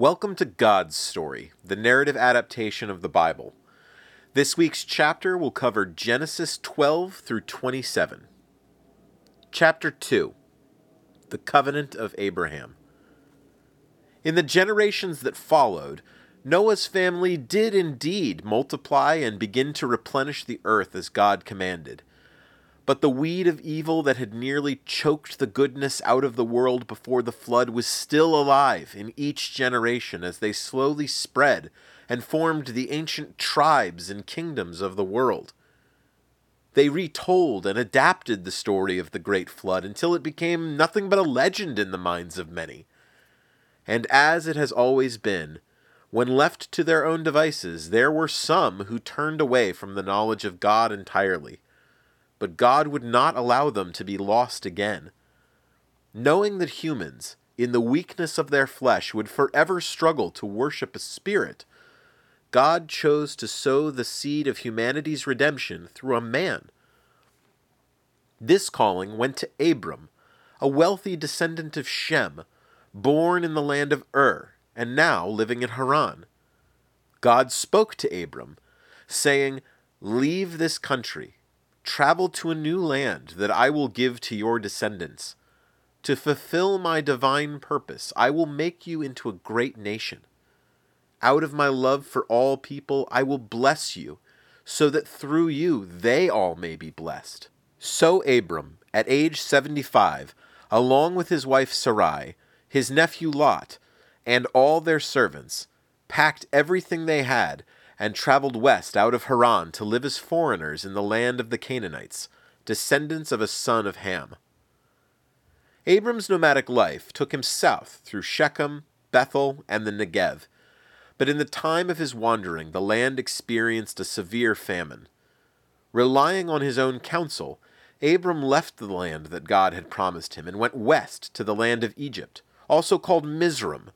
Welcome to God's Story, the narrative adaptation of the Bible. This week's chapter will cover Genesis 12 through 27. Chapter 2 The Covenant of Abraham. In the generations that followed, Noah's family did indeed multiply and begin to replenish the earth as God commanded. But the weed of evil that had nearly choked the goodness out of the world before the flood was still alive in each generation as they slowly spread and formed the ancient tribes and kingdoms of the world. They retold and adapted the story of the Great Flood until it became nothing but a legend in the minds of many. And as it has always been, when left to their own devices, there were some who turned away from the knowledge of God entirely but God would not allow them to be lost again. Knowing that humans, in the weakness of their flesh, would forever struggle to worship a spirit, God chose to sow the seed of humanity's redemption through a man. This calling went to Abram, a wealthy descendant of Shem, born in the land of Ur, and now living in Haran. God spoke to Abram, saying, Leave this country Travel to a new land that I will give to your descendants. To fulfill my divine purpose, I will make you into a great nation. Out of my love for all people, I will bless you, so that through you they all may be blessed. So Abram, at age seventy five, along with his wife Sarai, his nephew Lot, and all their servants, packed everything they had and traveled west out of Haran to live as foreigners in the land of the Canaanites, descendants of a son of Ham. Abram's nomadic life took him south through Shechem, Bethel, and the Negev, but in the time of his wandering the land experienced a severe famine. Relying on his own counsel, Abram left the land that God had promised him and went west to the land of Egypt, also called Mizraim,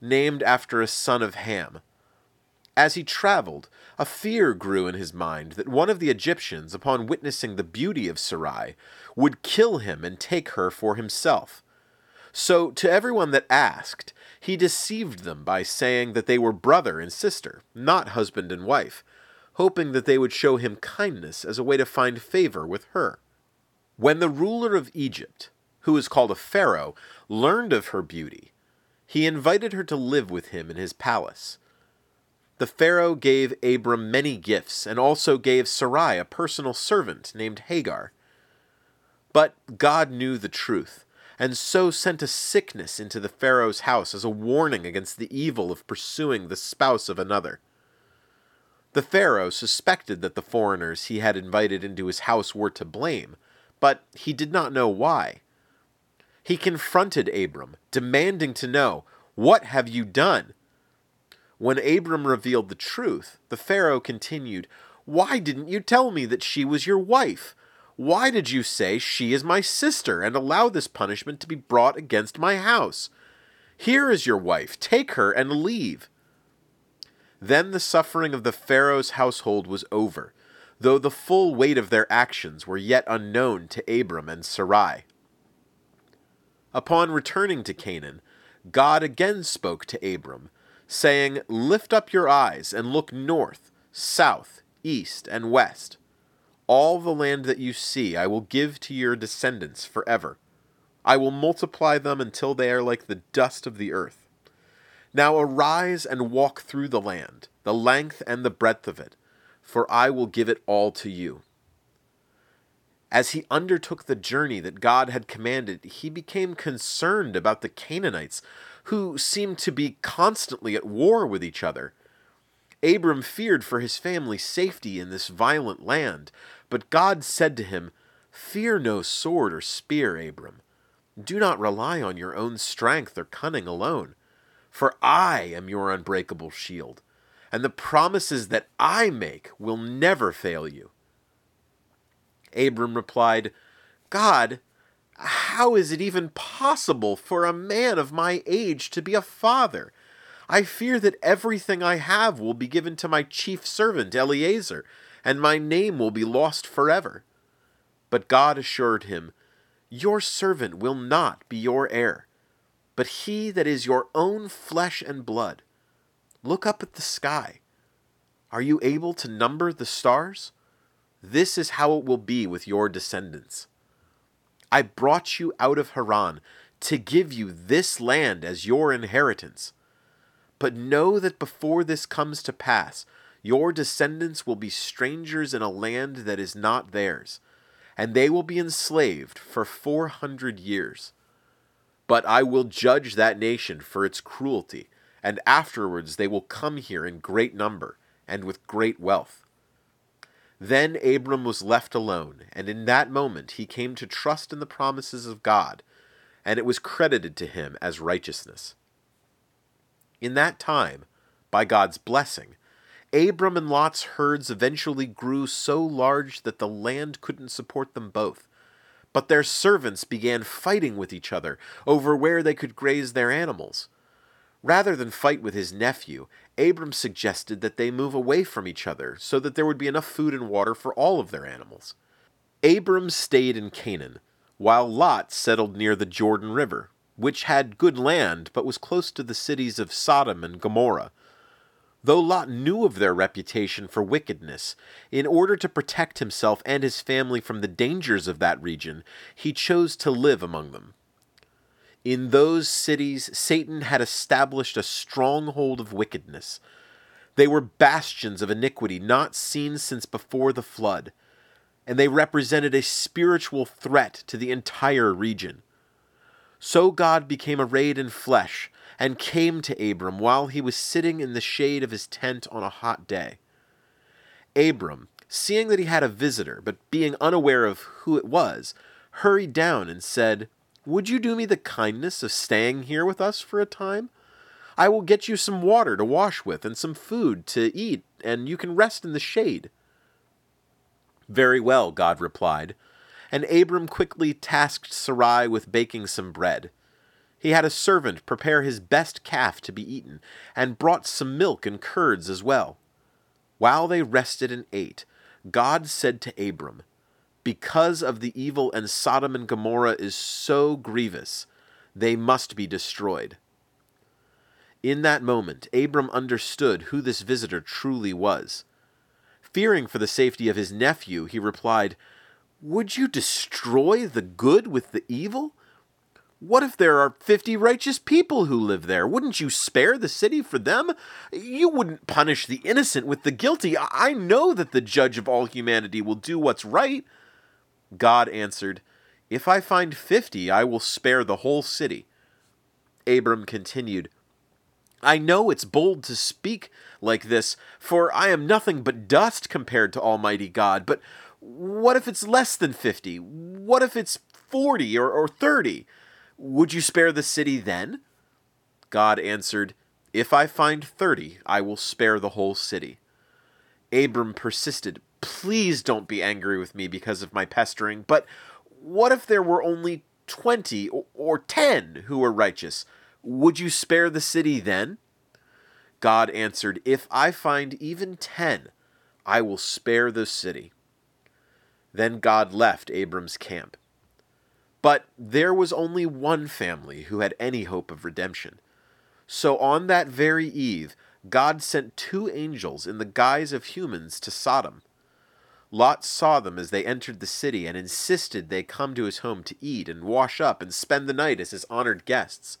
named after a son of Ham as he traveled, a fear grew in his mind that one of the Egyptians, upon witnessing the beauty of Sarai, would kill him and take her for himself. So, to everyone that asked, he deceived them by saying that they were brother and sister, not husband and wife, hoping that they would show him kindness as a way to find favor with her. When the ruler of Egypt, who is called a Pharaoh, learned of her beauty, he invited her to live with him in his palace. The Pharaoh gave Abram many gifts, and also gave Sarai a personal servant named Hagar. But God knew the truth, and so sent a sickness into the Pharaoh's house as a warning against the evil of pursuing the spouse of another. The Pharaoh suspected that the foreigners he had invited into his house were to blame, but he did not know why. He confronted Abram, demanding to know, What have you done? When Abram revealed the truth, the Pharaoh continued, Why didn't you tell me that she was your wife? Why did you say she is my sister and allow this punishment to be brought against my house? Here is your wife, take her and leave. Then the suffering of the Pharaoh's household was over, though the full weight of their actions were yet unknown to Abram and Sarai. Upon returning to Canaan, God again spoke to Abram saying, Lift up your eyes and look north, south, east, and west. All the land that you see I will give to your descendants forever. I will multiply them until they are like the dust of the earth. Now arise and walk through the land, the length and the breadth of it, for I will give it all to you. As he undertook the journey that God had commanded, he became concerned about the Canaanites who seemed to be constantly at war with each other. Abram feared for his family's safety in this violent land, but God said to him, Fear no sword or spear, Abram. Do not rely on your own strength or cunning alone, for I am your unbreakable shield, and the promises that I make will never fail you. Abram replied, God, how is it even possible for a man of my age to be a father? I fear that everything I have will be given to my chief servant Eliezer, and my name will be lost forever. But God assured him, Your servant will not be your heir. but he that is your own flesh and blood. Look up at the sky. Are you able to number the stars? This is how it will be with your descendants. I brought you out of Haran to give you this land as your inheritance. But know that before this comes to pass, your descendants will be strangers in a land that is not theirs, and they will be enslaved for four hundred years. But I will judge that nation for its cruelty, and afterwards they will come here in great number and with great wealth. Then Abram was left alone, and in that moment he came to trust in the promises of God, and it was credited to him as righteousness. In that time, by God's blessing, Abram and Lot's herds eventually grew so large that the land couldn't support them both. But their servants began fighting with each other over where they could graze their animals. Rather than fight with his nephew, Abram suggested that they move away from each other so that there would be enough food and water for all of their animals. Abram stayed in Canaan, while Lot settled near the Jordan River, which had good land but was close to the cities of Sodom and Gomorrah. Though Lot knew of their reputation for wickedness, in order to protect himself and his family from the dangers of that region, he chose to live among them. In those cities, Satan had established a stronghold of wickedness. They were bastions of iniquity not seen since before the flood, and they represented a spiritual threat to the entire region. So God became arrayed in flesh and came to Abram while he was sitting in the shade of his tent on a hot day. Abram, seeing that he had a visitor, but being unaware of who it was, hurried down and said, Would you do me the kindness of staying here with us for a time? I will get you some water to wash with and some food to eat, and you can rest in the shade. Very well, God replied, and Abram quickly tasked Sarai with baking some bread. He had a servant prepare his best calf to be eaten, and brought some milk and curds as well. While they rested and ate, God said to Abram, Because of the evil in Sodom and Gomorrah is so grievous, they must be destroyed. In that moment, Abram understood who this visitor truly was. Fearing for the safety of his nephew, he replied, Would you destroy the good with the evil? What if there are 50 righteous people who live there? Wouldn't you spare the city for them? You wouldn't punish the innocent with the guilty. I know that the judge of all humanity will do what's right. God answered, If I find 50, I will spare the whole city. Abram continued, I know it's bold to speak like this, for I am nothing but dust compared to Almighty God, but what if it's less than 50? What if it's 40 or, or 30? Would you spare the city then? God answered, If I find thirty, I will spare the whole city. Abram persisted, Please don't be angry with me because of my pestering, but what if there were only twenty or ten who were righteous? Would you spare the city then? God answered, If I find even ten, I will spare the city. Then God left Abram's camp. But there was only one family who had any hope of redemption. So on that very eve, God sent two angels in the guise of humans to Sodom. Lot saw them as they entered the city and insisted they come to his home to eat and wash up and spend the night as his honored guests.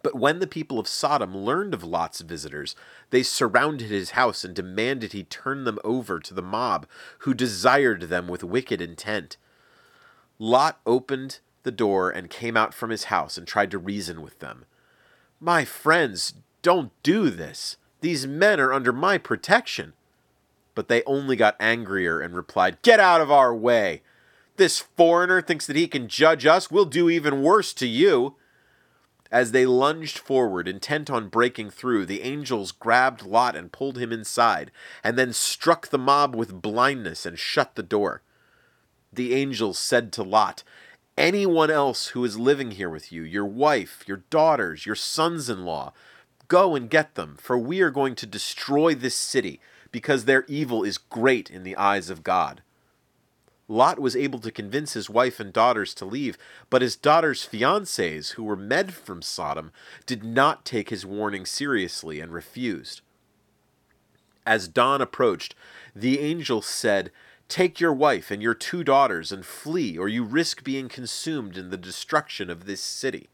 But when the people of Sodom learned of Lot's visitors, they surrounded his house and demanded he turn them over to the mob, who desired them with wicked intent. Lot opened the door and came out from his house and tried to reason with them. My friends, don't do this. These men are under my protection. But they only got angrier and replied, Get out of our way! This foreigner thinks that he can judge us. We'll do even worse to you. As they lunged forward, intent on breaking through, the angels grabbed Lot and pulled him inside, and then struck the mob with blindness and shut the door the angels said to Lot, Anyone else who is living here with you, your wife, your daughters, your sons in law, go and get them, for we are going to destroy this city, because their evil is great in the eyes of God. Lot was able to convince his wife and daughters to leave, but his daughters' fiancés, who were med from Sodom, did not take his warning seriously and refused. As dawn approached, the angel said, Take your wife and your two daughters and flee, or you risk being consumed in the destruction of this city.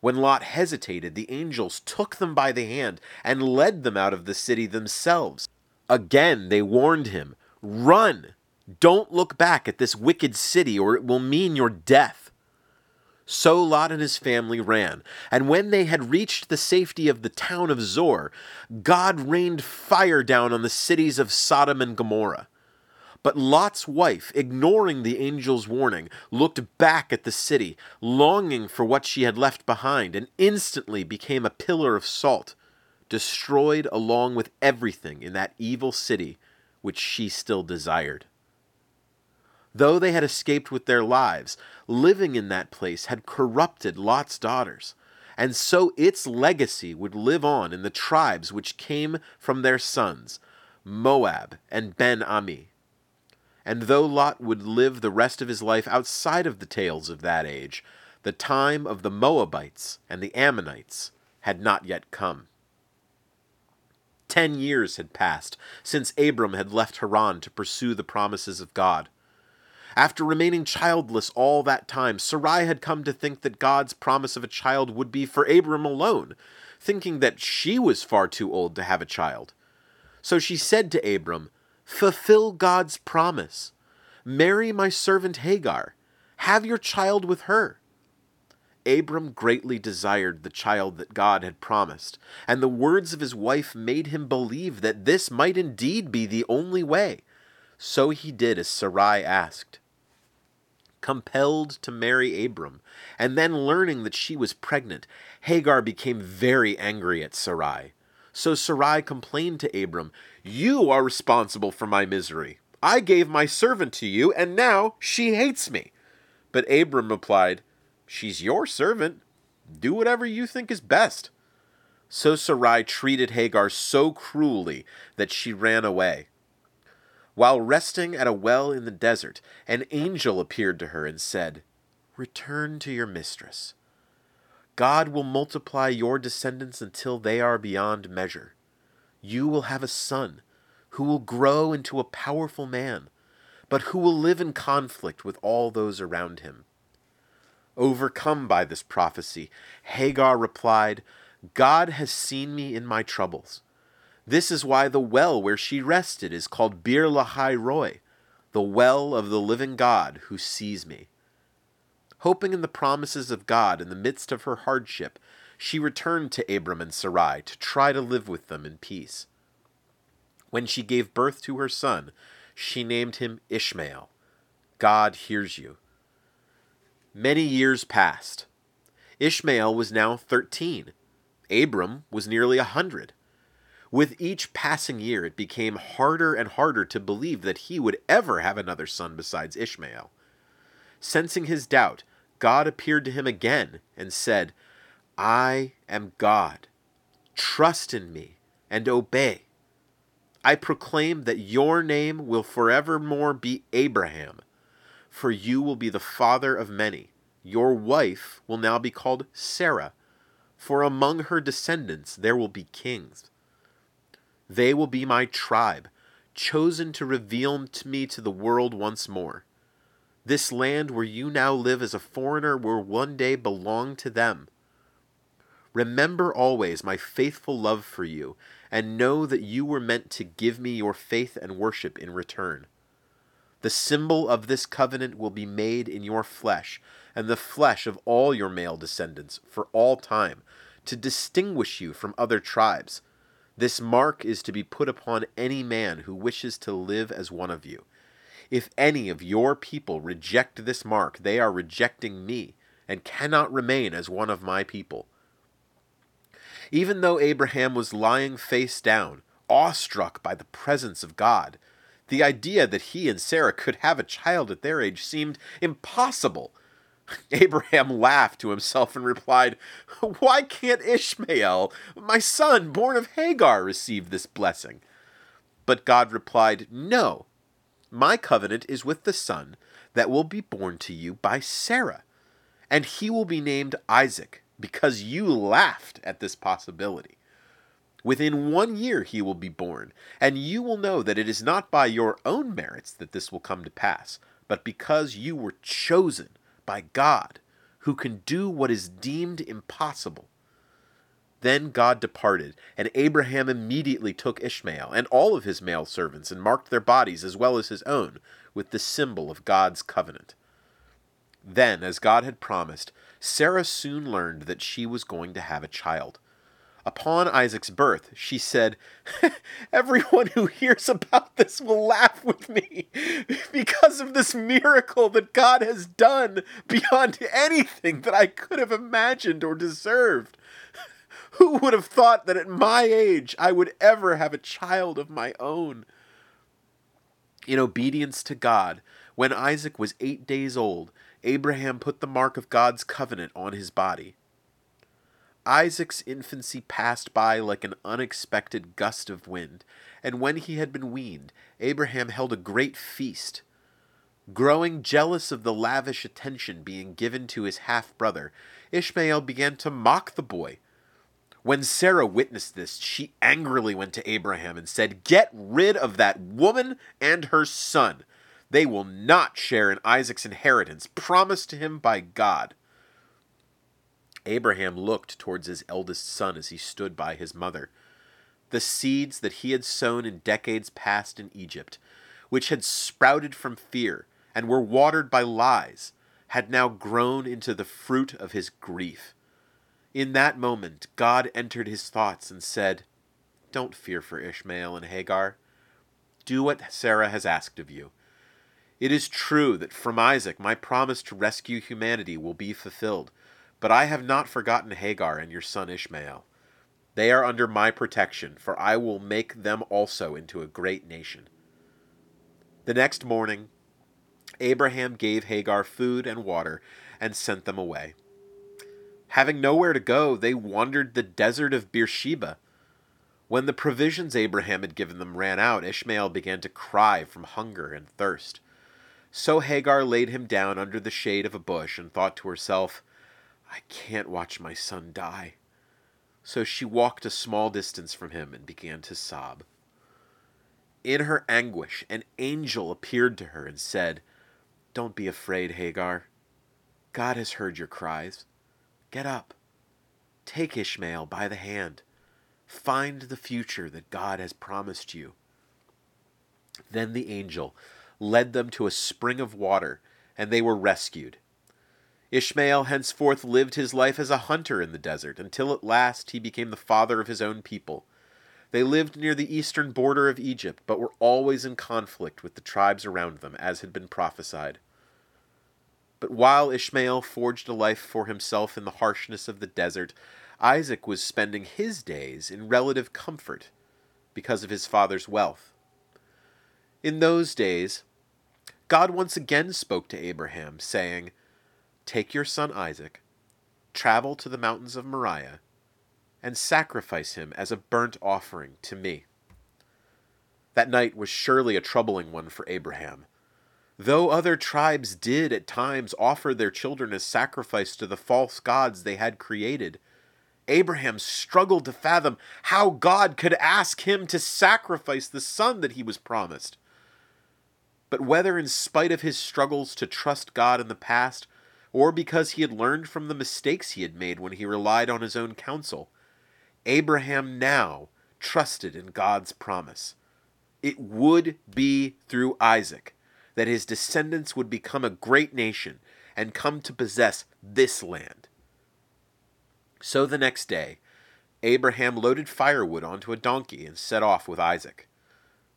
When Lot hesitated, the angels took them by the hand and led them out of the city themselves. Again they warned him, Run! Don't look back at this wicked city, or it will mean your death. So Lot and his family ran, and when they had reached the safety of the town of Zoar, God rained fire down on the cities of Sodom and Gomorrah. But Lot's wife, ignoring the angel's warning, looked back at the city, longing for what she had left behind, and instantly became a pillar of salt, destroyed along with everything in that evil city which she still desired. Though they had escaped with their lives, living in that place had corrupted Lot's daughters, and so its legacy would live on in the tribes which came from their sons, Moab and Ben Ammi. And though Lot would live the rest of his life outside of the tales of that age, the time of the Moabites and the Ammonites had not yet come. Ten years had passed since Abram had left Haran to pursue the promises of God. After remaining childless all that time, Sarai had come to think that God's promise of a child would be for Abram alone, thinking that she was far too old to have a child. So she said to Abram, Fulfill God's promise. Marry my servant Hagar. Have your child with her. Abram greatly desired the child that God had promised, and the words of his wife made him believe that this might indeed be the only way. So he did as Sarai asked. Compelled to marry Abram, and then learning that she was pregnant, Hagar became very angry at Sarai. So Sarai complained to Abram, You are responsible for my misery. I gave my servant to you, and now she hates me. But Abram replied, She's your servant. Do whatever you think is best. So Sarai treated Hagar so cruelly that she ran away. While resting at a well in the desert, an angel appeared to her and said, Return to your mistress. God will multiply your descendants until they are beyond measure. You will have a son who will grow into a powerful man, but who will live in conflict with all those around him. Overcome by this prophecy, Hagar replied, God has seen me in my troubles. This is why the well where she rested is called Bir Lahai Roi, the well of the living God who sees me. Hoping in the promises of God in the midst of her hardship, she returned to Abram and Sarai to try to live with them in peace. When she gave birth to her son, she named him Ishmael. God hears you. Many years passed. Ishmael was now thirteen. Abram was nearly a hundred. With each passing year, it became harder and harder to believe that he would ever have another son besides Ishmael. Sensing his doubt, God appeared to him again and said, I am God. Trust in me and obey. I proclaim that your name will forevermore be Abraham, for you will be the father of many. Your wife will now be called Sarah, for among her descendants there will be kings. They will be my tribe, chosen to reveal to me to the world once more. This land where you now live as a foreigner will one day belong to them. Remember always my faithful love for you, and know that you were meant to give me your faith and worship in return. The symbol of this covenant will be made in your flesh, and the flesh of all your male descendants, for all time, to distinguish you from other tribes. This mark is to be put upon any man who wishes to live as one of you. If any of your people reject this mark, they are rejecting me, and cannot remain as one of my people. Even though Abraham was lying face down, awestruck by the presence of God, the idea that he and Sarah could have a child at their age seemed impossible. Abraham laughed to himself and replied, Why can't Ishmael, my son, born of Hagar, receive this blessing? But God replied, No, My covenant is with the son that will be born to you by Sarah, and he will be named Isaac, because you laughed at this possibility. Within one year he will be born, and you will know that it is not by your own merits that this will come to pass, but because you were chosen by God, who can do what is deemed impossible. Then God departed, and Abraham immediately took Ishmael and all of his male servants and marked their bodies as well as his own with the symbol of God's covenant. Then, as God had promised, Sarah soon learned that she was going to have a child. Upon Isaac's birth, she said, Everyone who hears about this will laugh with me because of this miracle that God has done beyond anything that I could have imagined or deserved. Who would have thought that at my age I would ever have a child of my own? In obedience to God, when Isaac was eight days old, Abraham put the mark of God's covenant on his body. Isaac's infancy passed by like an unexpected gust of wind, and when he had been weaned, Abraham held a great feast. Growing jealous of the lavish attention being given to his half brother, Ishmael began to mock the boy. When Sarah witnessed this, she angrily went to Abraham and said, Get rid of that woman and her son. They will not share in Isaac's inheritance promised to him by God. Abraham looked towards his eldest son as he stood by his mother. The seeds that he had sown in decades past in Egypt, which had sprouted from fear and were watered by lies, had now grown into the fruit of his grief. In that moment, God entered his thoughts and said, Don't fear for Ishmael and Hagar. Do what Sarah has asked of you. It is true that from Isaac my promise to rescue humanity will be fulfilled but I have not forgotten Hagar and your son Ishmael. They are under my protection, for I will make them also into a great nation. The next morning, Abraham gave Hagar food and water and sent them away. Having nowhere to go, they wandered the desert of Beersheba. When the provisions Abraham had given them ran out, Ishmael began to cry from hunger and thirst. So Hagar laid him down under the shade of a bush and thought to herself, I can't watch my son die. So she walked a small distance from him and began to sob. In her anguish, an angel appeared to her and said, Don't be afraid, Hagar. God has heard your cries. Get up. Take Ishmael by the hand. Find the future that God has promised you. Then the angel led them to a spring of water, and they were rescued. Ishmael henceforth lived his life as a hunter in the desert, until at last he became the father of his own people. They lived near the eastern border of Egypt, but were always in conflict with the tribes around them, as had been prophesied. But while Ishmael forged a life for himself in the harshness of the desert, Isaac was spending his days in relative comfort because of his father's wealth. In those days, God once again spoke to Abraham, saying, Take your son Isaac, travel to the mountains of Moriah, and sacrifice him as a burnt offering to me. That night was surely a troubling one for Abraham. Though other tribes did at times offer their children as sacrifice to the false gods they had created, Abraham struggled to fathom how God could ask him to sacrifice the son that he was promised. But whether in spite of his struggles to trust God in the past or because he had learned from the mistakes he had made when he relied on his own counsel. Abraham now trusted in God's promise. It would be through Isaac that his descendants would become a great nation and come to possess this land. So the next day, Abraham loaded firewood onto a donkey and set off with Isaac.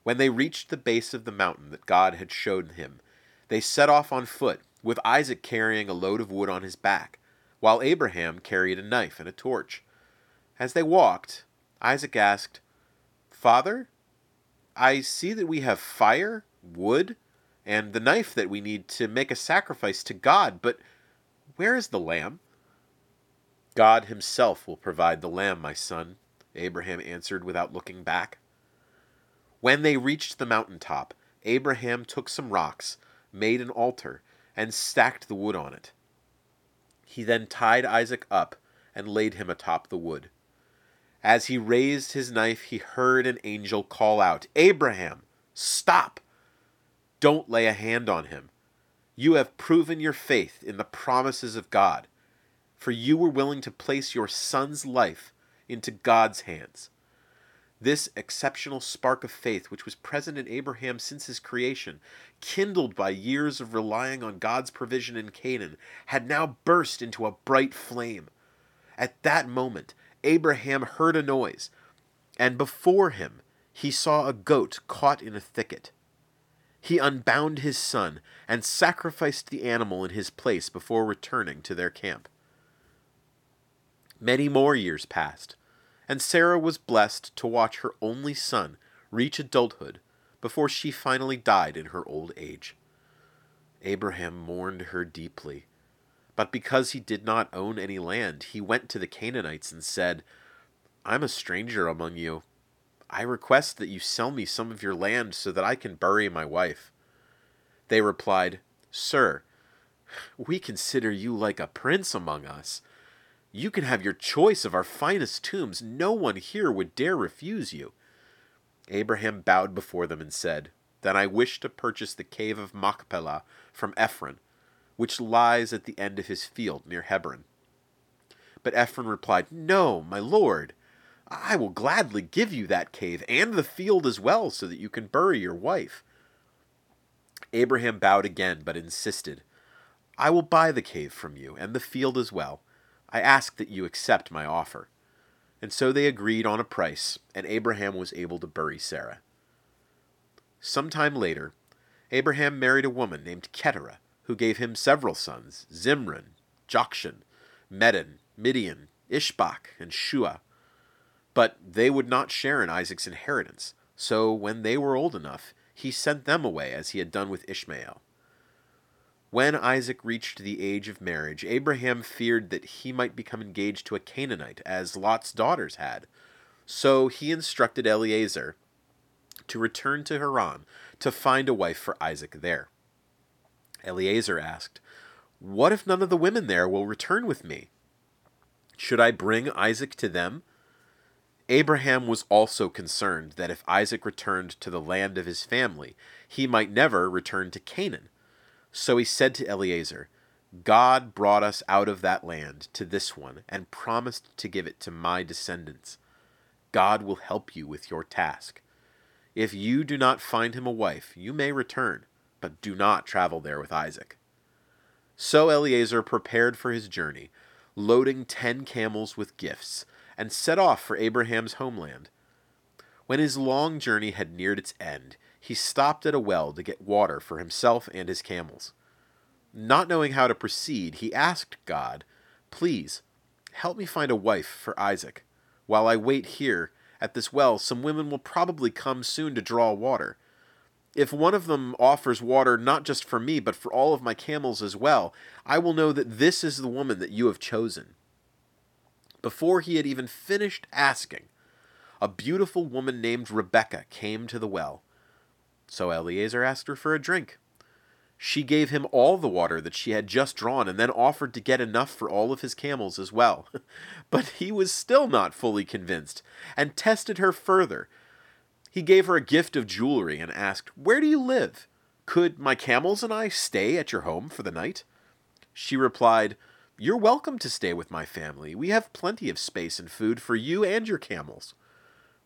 When they reached the base of the mountain that God had shown him, they set off on foot with Isaac carrying a load of wood on his back, while Abraham carried a knife and a torch. As they walked, Isaac asked, Father, I see that we have fire, wood, and the knife that we need to make a sacrifice to God, but where is the lamb? God himself will provide the lamb, my son, Abraham answered without looking back. When they reached the mountain top, Abraham took some rocks, made an altar, and stacked the wood on it. He then tied Isaac up and laid him atop the wood. As he raised his knife, he heard an angel call out, Abraham, stop! Don't lay a hand on him. You have proven your faith in the promises of God, for you were willing to place your son's life into God's hands. This exceptional spark of faith, which was present in Abraham since his creation, kindled by years of relying on God's provision in Canaan, had now burst into a bright flame. At that moment, Abraham heard a noise, and before him he saw a goat caught in a thicket. He unbound his son and sacrificed the animal in his place before returning to their camp. Many more years passed, and Sarah was blessed to watch her only son reach adulthood before she finally died in her old age. Abraham mourned her deeply but because he did not own any land, he went to the Canaanites and said, I'm a stranger among you. I request that you sell me some of your land so that I can bury my wife. They replied, Sir, we consider you like a prince among us. You can have your choice of our finest tombs. No one here would dare refuse you. Abraham bowed before them and said, Then I wish to purchase the cave of Machpelah from Ephron which lies at the end of his field near Hebron. But Ephron replied, No, my lord, I will gladly give you that cave and the field as well, so that you can bury your wife. Abraham bowed again, but insisted, I will buy the cave from you, and the field as well. I ask that you accept my offer. And so they agreed on a price, and Abraham was able to bury Sarah. Some time later, Abraham married a woman named Keturah who gave him several sons Zimran, Jokshan, Medan, Midian, Ishbak, and Shua. But they would not share in Isaac's inheritance, so when they were old enough, he sent them away as he had done with Ishmael. When Isaac reached the age of marriage, Abraham feared that he might become engaged to a Canaanite, as Lot's daughters had. So he instructed Eliezer to return to Haran to find a wife for Isaac there. Eliezer asked, What if none of the women there will return with me? Should I bring Isaac to them? Abraham was also concerned that if Isaac returned to the land of his family, he might never return to Canaan. So he said to Eliezer, God brought us out of that land to this one and promised to give it to my descendants. God will help you with your task. If you do not find him a wife, you may return but do not travel there with Isaac. So Eliezer prepared for his journey, loading ten camels with gifts, and set off for Abraham's homeland. When his long journey had neared its end, he stopped at a well to get water for himself and his camels. Not knowing how to proceed, he asked God, Please, help me find a wife for Isaac. While I wait here at this well, some women will probably come soon to draw water if one of them offers water not just for me, but for all of my camels as well, I will know that this is the woman that you have chosen. Before he had even finished asking, a beautiful woman named Rebekah came to the well. So Eliezer asked her for a drink. She gave him all the water that she had just drawn and then offered to get enough for all of his camels as well. but he was still not fully convinced and tested her further he gave her a gift of jewelry and asked, Where do you live? Could my camels and I stay at your home for the night? She replied, You're welcome to stay with my family. We have plenty of space and food for you and your camels.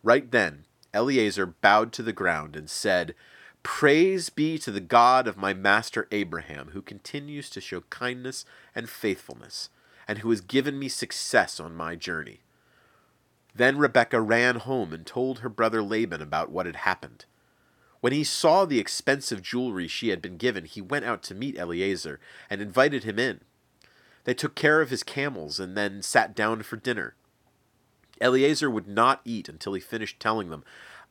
Right then, Eliezer bowed to the ground and said, Praise be to the God of my master Abraham, who continues to show kindness and faithfulness, and who has given me success on my journey. Then Rebekah ran home and told her brother Laban about what had happened. When he saw the expensive jewelry she had been given, he went out to meet Eliezer and invited him in. They took care of his camels and then sat down for dinner. Eliezer would not eat until he finished telling them,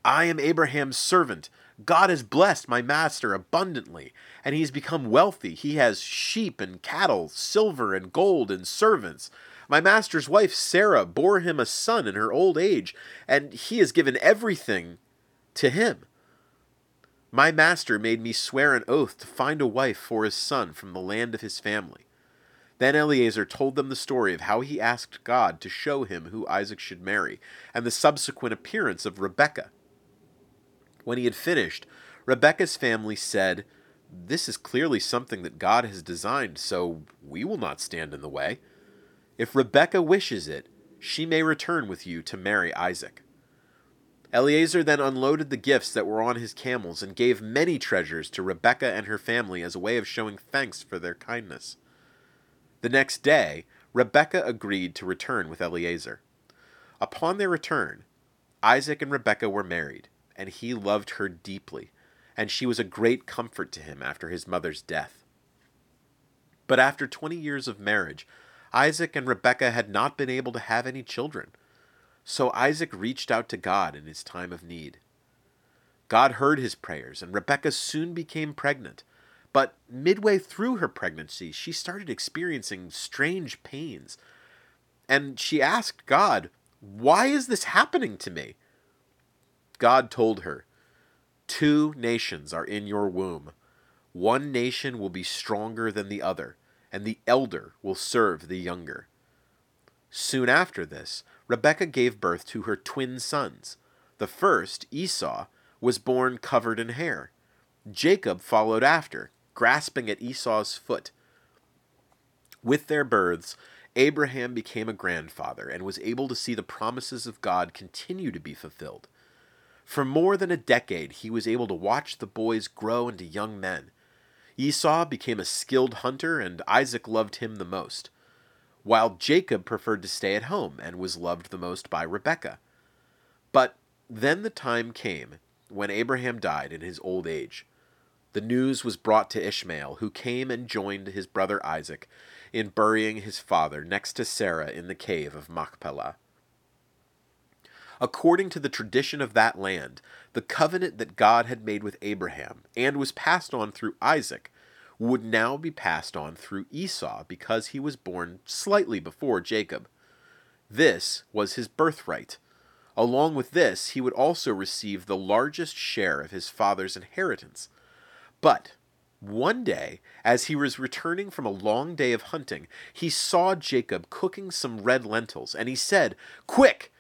I am Abraham's servant. God has blessed my master abundantly, and he has become wealthy. He has sheep and cattle, silver and gold, and servants. My master's wife, Sarah, bore him a son in her old age, and he has given everything to him. My master made me swear an oath to find a wife for his son from the land of his family. Then Eliezer told them the story of how he asked God to show him who Isaac should marry, and the subsequent appearance of Rebekah. When he had finished, Rebekah's family said, This is clearly something that God has designed, so we will not stand in the way. If Rebekah wishes it, she may return with you to marry Isaac. Eliezer then unloaded the gifts that were on his camels and gave many treasures to Rebekah and her family as a way of showing thanks for their kindness. The next day, Rebekah agreed to return with Eliezer. Upon their return, Isaac and Rebekah were married, and he loved her deeply, and she was a great comfort to him after his mother's death. But after twenty years of marriage, Isaac and Rebekah had not been able to have any children. So Isaac reached out to God in his time of need. God heard his prayers, and Rebekah soon became pregnant. But midway through her pregnancy, she started experiencing strange pains. And she asked God, Why is this happening to me? God told her, Two nations are in your womb. One nation will be stronger than the other, and the elder will serve the younger. Soon after this, Rebekah gave birth to her twin sons. The first, Esau, was born covered in hair. Jacob followed after, grasping at Esau's foot. With their births, Abraham became a grandfather and was able to see the promises of God continue to be fulfilled. For more than a decade, he was able to watch the boys grow into young men. Esau became a skilled hunter, and Isaac loved him the most while Jacob preferred to stay at home and was loved the most by Rebekah. But then the time came when Abraham died in his old age. The news was brought to Ishmael, who came and joined his brother Isaac in burying his father next to Sarah in the cave of Machpelah. According to the tradition of that land, the covenant that God had made with Abraham and was passed on through Isaac would now be passed on through Esau because he was born slightly before Jacob. This was his birthright. Along with this, he would also receive the largest share of his father's inheritance. But one day, as he was returning from a long day of hunting, he saw Jacob cooking some red lentils, and he said, Quick!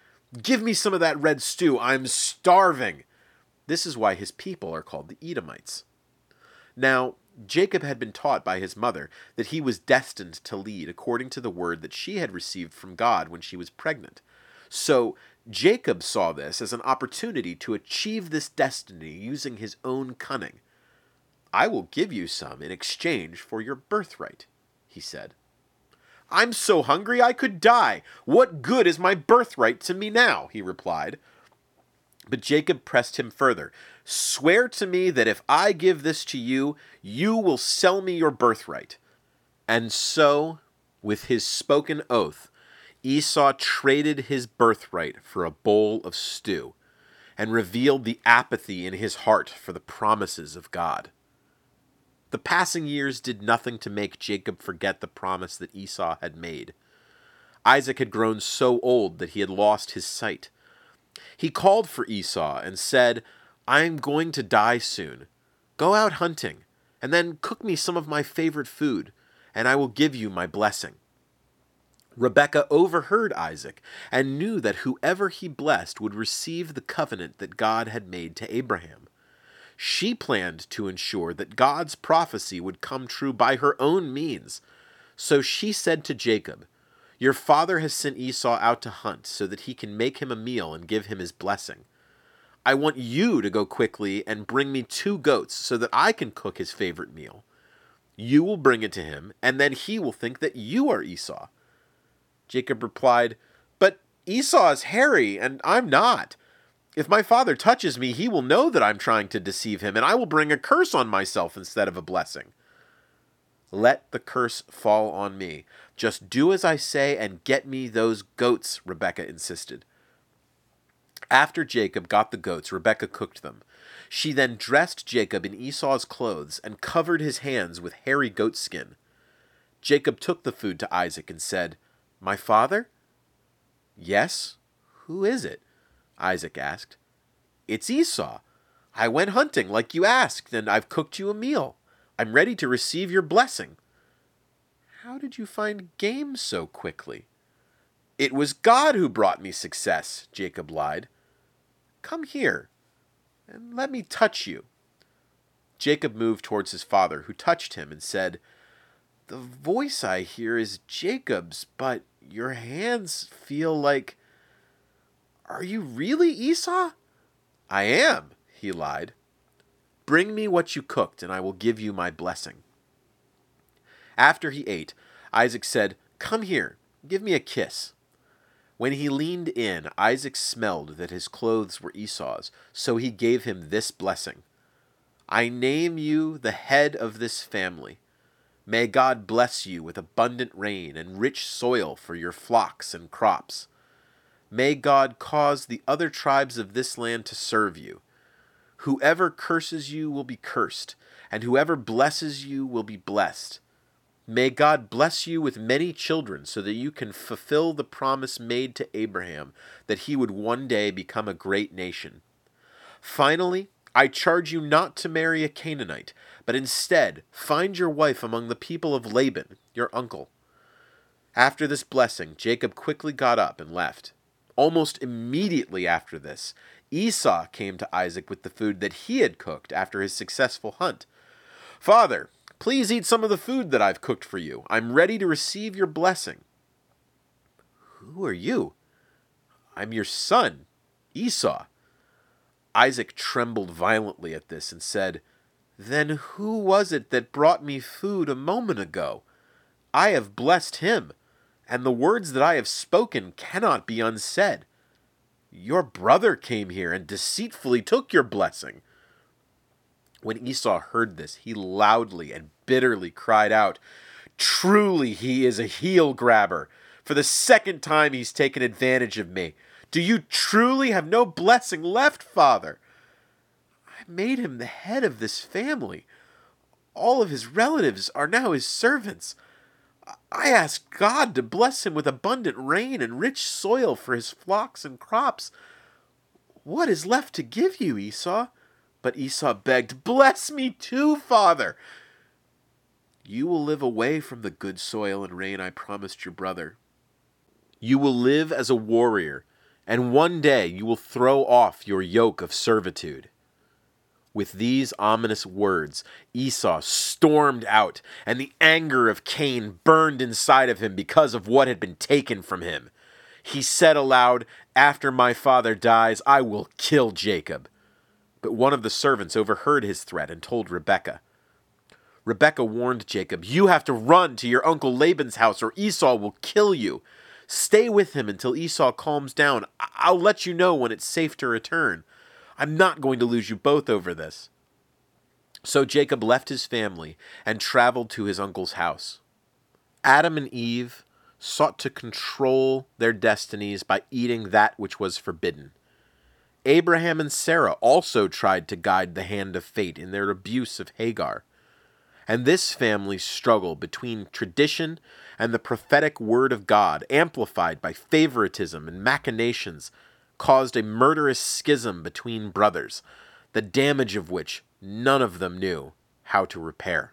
Give me some of that red stew. I'm starving. This is why his people are called the Edomites. Now, Jacob had been taught by his mother that he was destined to lead according to the word that she had received from God when she was pregnant. So Jacob saw this as an opportunity to achieve this destiny using his own cunning. I will give you some in exchange for your birthright, he said. I'm so hungry I could die. What good is my birthright to me now? he replied. But Jacob pressed him further. Swear to me that if I give this to you, you will sell me your birthright. And so, with his spoken oath, Esau traded his birthright for a bowl of stew and revealed the apathy in his heart for the promises of God. The passing years did nothing to make Jacob forget the promise that Esau had made. Isaac had grown so old that he had lost his sight. He called for Esau and said, I am going to die soon. Go out hunting, and then cook me some of my favorite food, and I will give you my blessing. Rebekah overheard Isaac and knew that whoever he blessed would receive the covenant that God had made to Abraham. She planned to ensure that God's prophecy would come true by her own means. So she said to Jacob, Your father has sent Esau out to hunt so that he can make him a meal and give him his blessing. I want you to go quickly and bring me two goats so that I can cook his favorite meal. You will bring it to him, and then he will think that you are Esau. Jacob replied, But Esau is hairy, and I'm not. If my father touches me, he will know that I'm trying to deceive him, and I will bring a curse on myself instead of a blessing. Let the curse fall on me. Just do as I say and get me those goats, Rebekah insisted. After Jacob got the goats, Rebekah cooked them. She then dressed Jacob in Esau's clothes and covered his hands with hairy goat skin. Jacob took the food to Isaac and said, My father? Yes. Who is it? Isaac asked. It's Esau. I went hunting like you asked, and I've cooked you a meal. I'm ready to receive your blessing. How did you find game so quickly? It was God who brought me success, Jacob lied. Come here, and let me touch you. Jacob moved towards his father, who touched him and said, The voice I hear is Jacob's, but your hands feel like. Are you really Esau? I am, he lied. Bring me what you cooked, and I will give you my blessing. After he ate, Isaac said, Come here, give me a kiss. When he leaned in, Isaac smelled that his clothes were Esau's, so he gave him this blessing I name you the head of this family. May God bless you with abundant rain and rich soil for your flocks and crops. May God cause the other tribes of this land to serve you. Whoever curses you will be cursed, and whoever blesses you will be blessed. May God bless you with many children so that you can fulfill the promise made to Abraham that he would one day become a great nation. Finally, I charge you not to marry a Canaanite, but instead find your wife among the people of Laban, your uncle. After this blessing, Jacob quickly got up and left. Almost immediately after this, Esau came to Isaac with the food that he had cooked after his successful hunt. Father, Please eat some of the food that I've cooked for you. I'm ready to receive your blessing. Who are you? I'm your son, Esau. Isaac trembled violently at this and said, Then who was it that brought me food a moment ago? I have blessed him, and the words that I have spoken cannot be unsaid. Your brother came here and deceitfully took your blessing. When Esau heard this, he loudly and bitterly cried out, Truly he is a heel grabber. For the second time he's taken advantage of me. Do you truly have no blessing left, father? I made him the head of this family. All of his relatives are now his servants. I asked God to bless him with abundant rain and rich soil for his flocks and crops. What is left to give you, Esau? But Esau begged, Bless me too, father. You will live away from the good soil and rain I promised your brother. You will live as a warrior, and one day you will throw off your yoke of servitude. With these ominous words, Esau stormed out, and the anger of Cain burned inside of him because of what had been taken from him. He said aloud, After my father dies, I will kill Jacob. But one of the servants overheard his threat and told Rebekah. Rebekah warned Jacob, You have to run to your uncle Laban's house, or Esau will kill you. Stay with him until Esau calms down. I'll let you know when it's safe to return. I'm not going to lose you both over this. So Jacob left his family and traveled to his uncle's house. Adam and Eve sought to control their destinies by eating that which was forbidden. Abraham and Sarah also tried to guide the hand of fate in their abuse of Hagar. And this family struggle between tradition and the prophetic word of God, amplified by favoritism and machinations, caused a murderous schism between brothers, the damage of which none of them knew how to repair.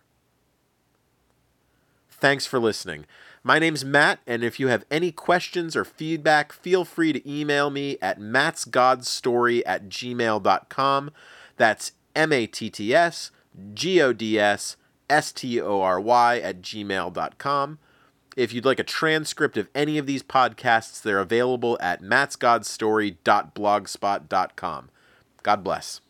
Thanks for listening. My name's Matt, and if you have any questions or feedback, feel free to email me at mattsgodstory at gmail.com. That's M A T T S G O D S S T O R Y at gmail.com. If you'd like a transcript of any of these podcasts, they're available at mattsgodstory.blogspot.com. God bless.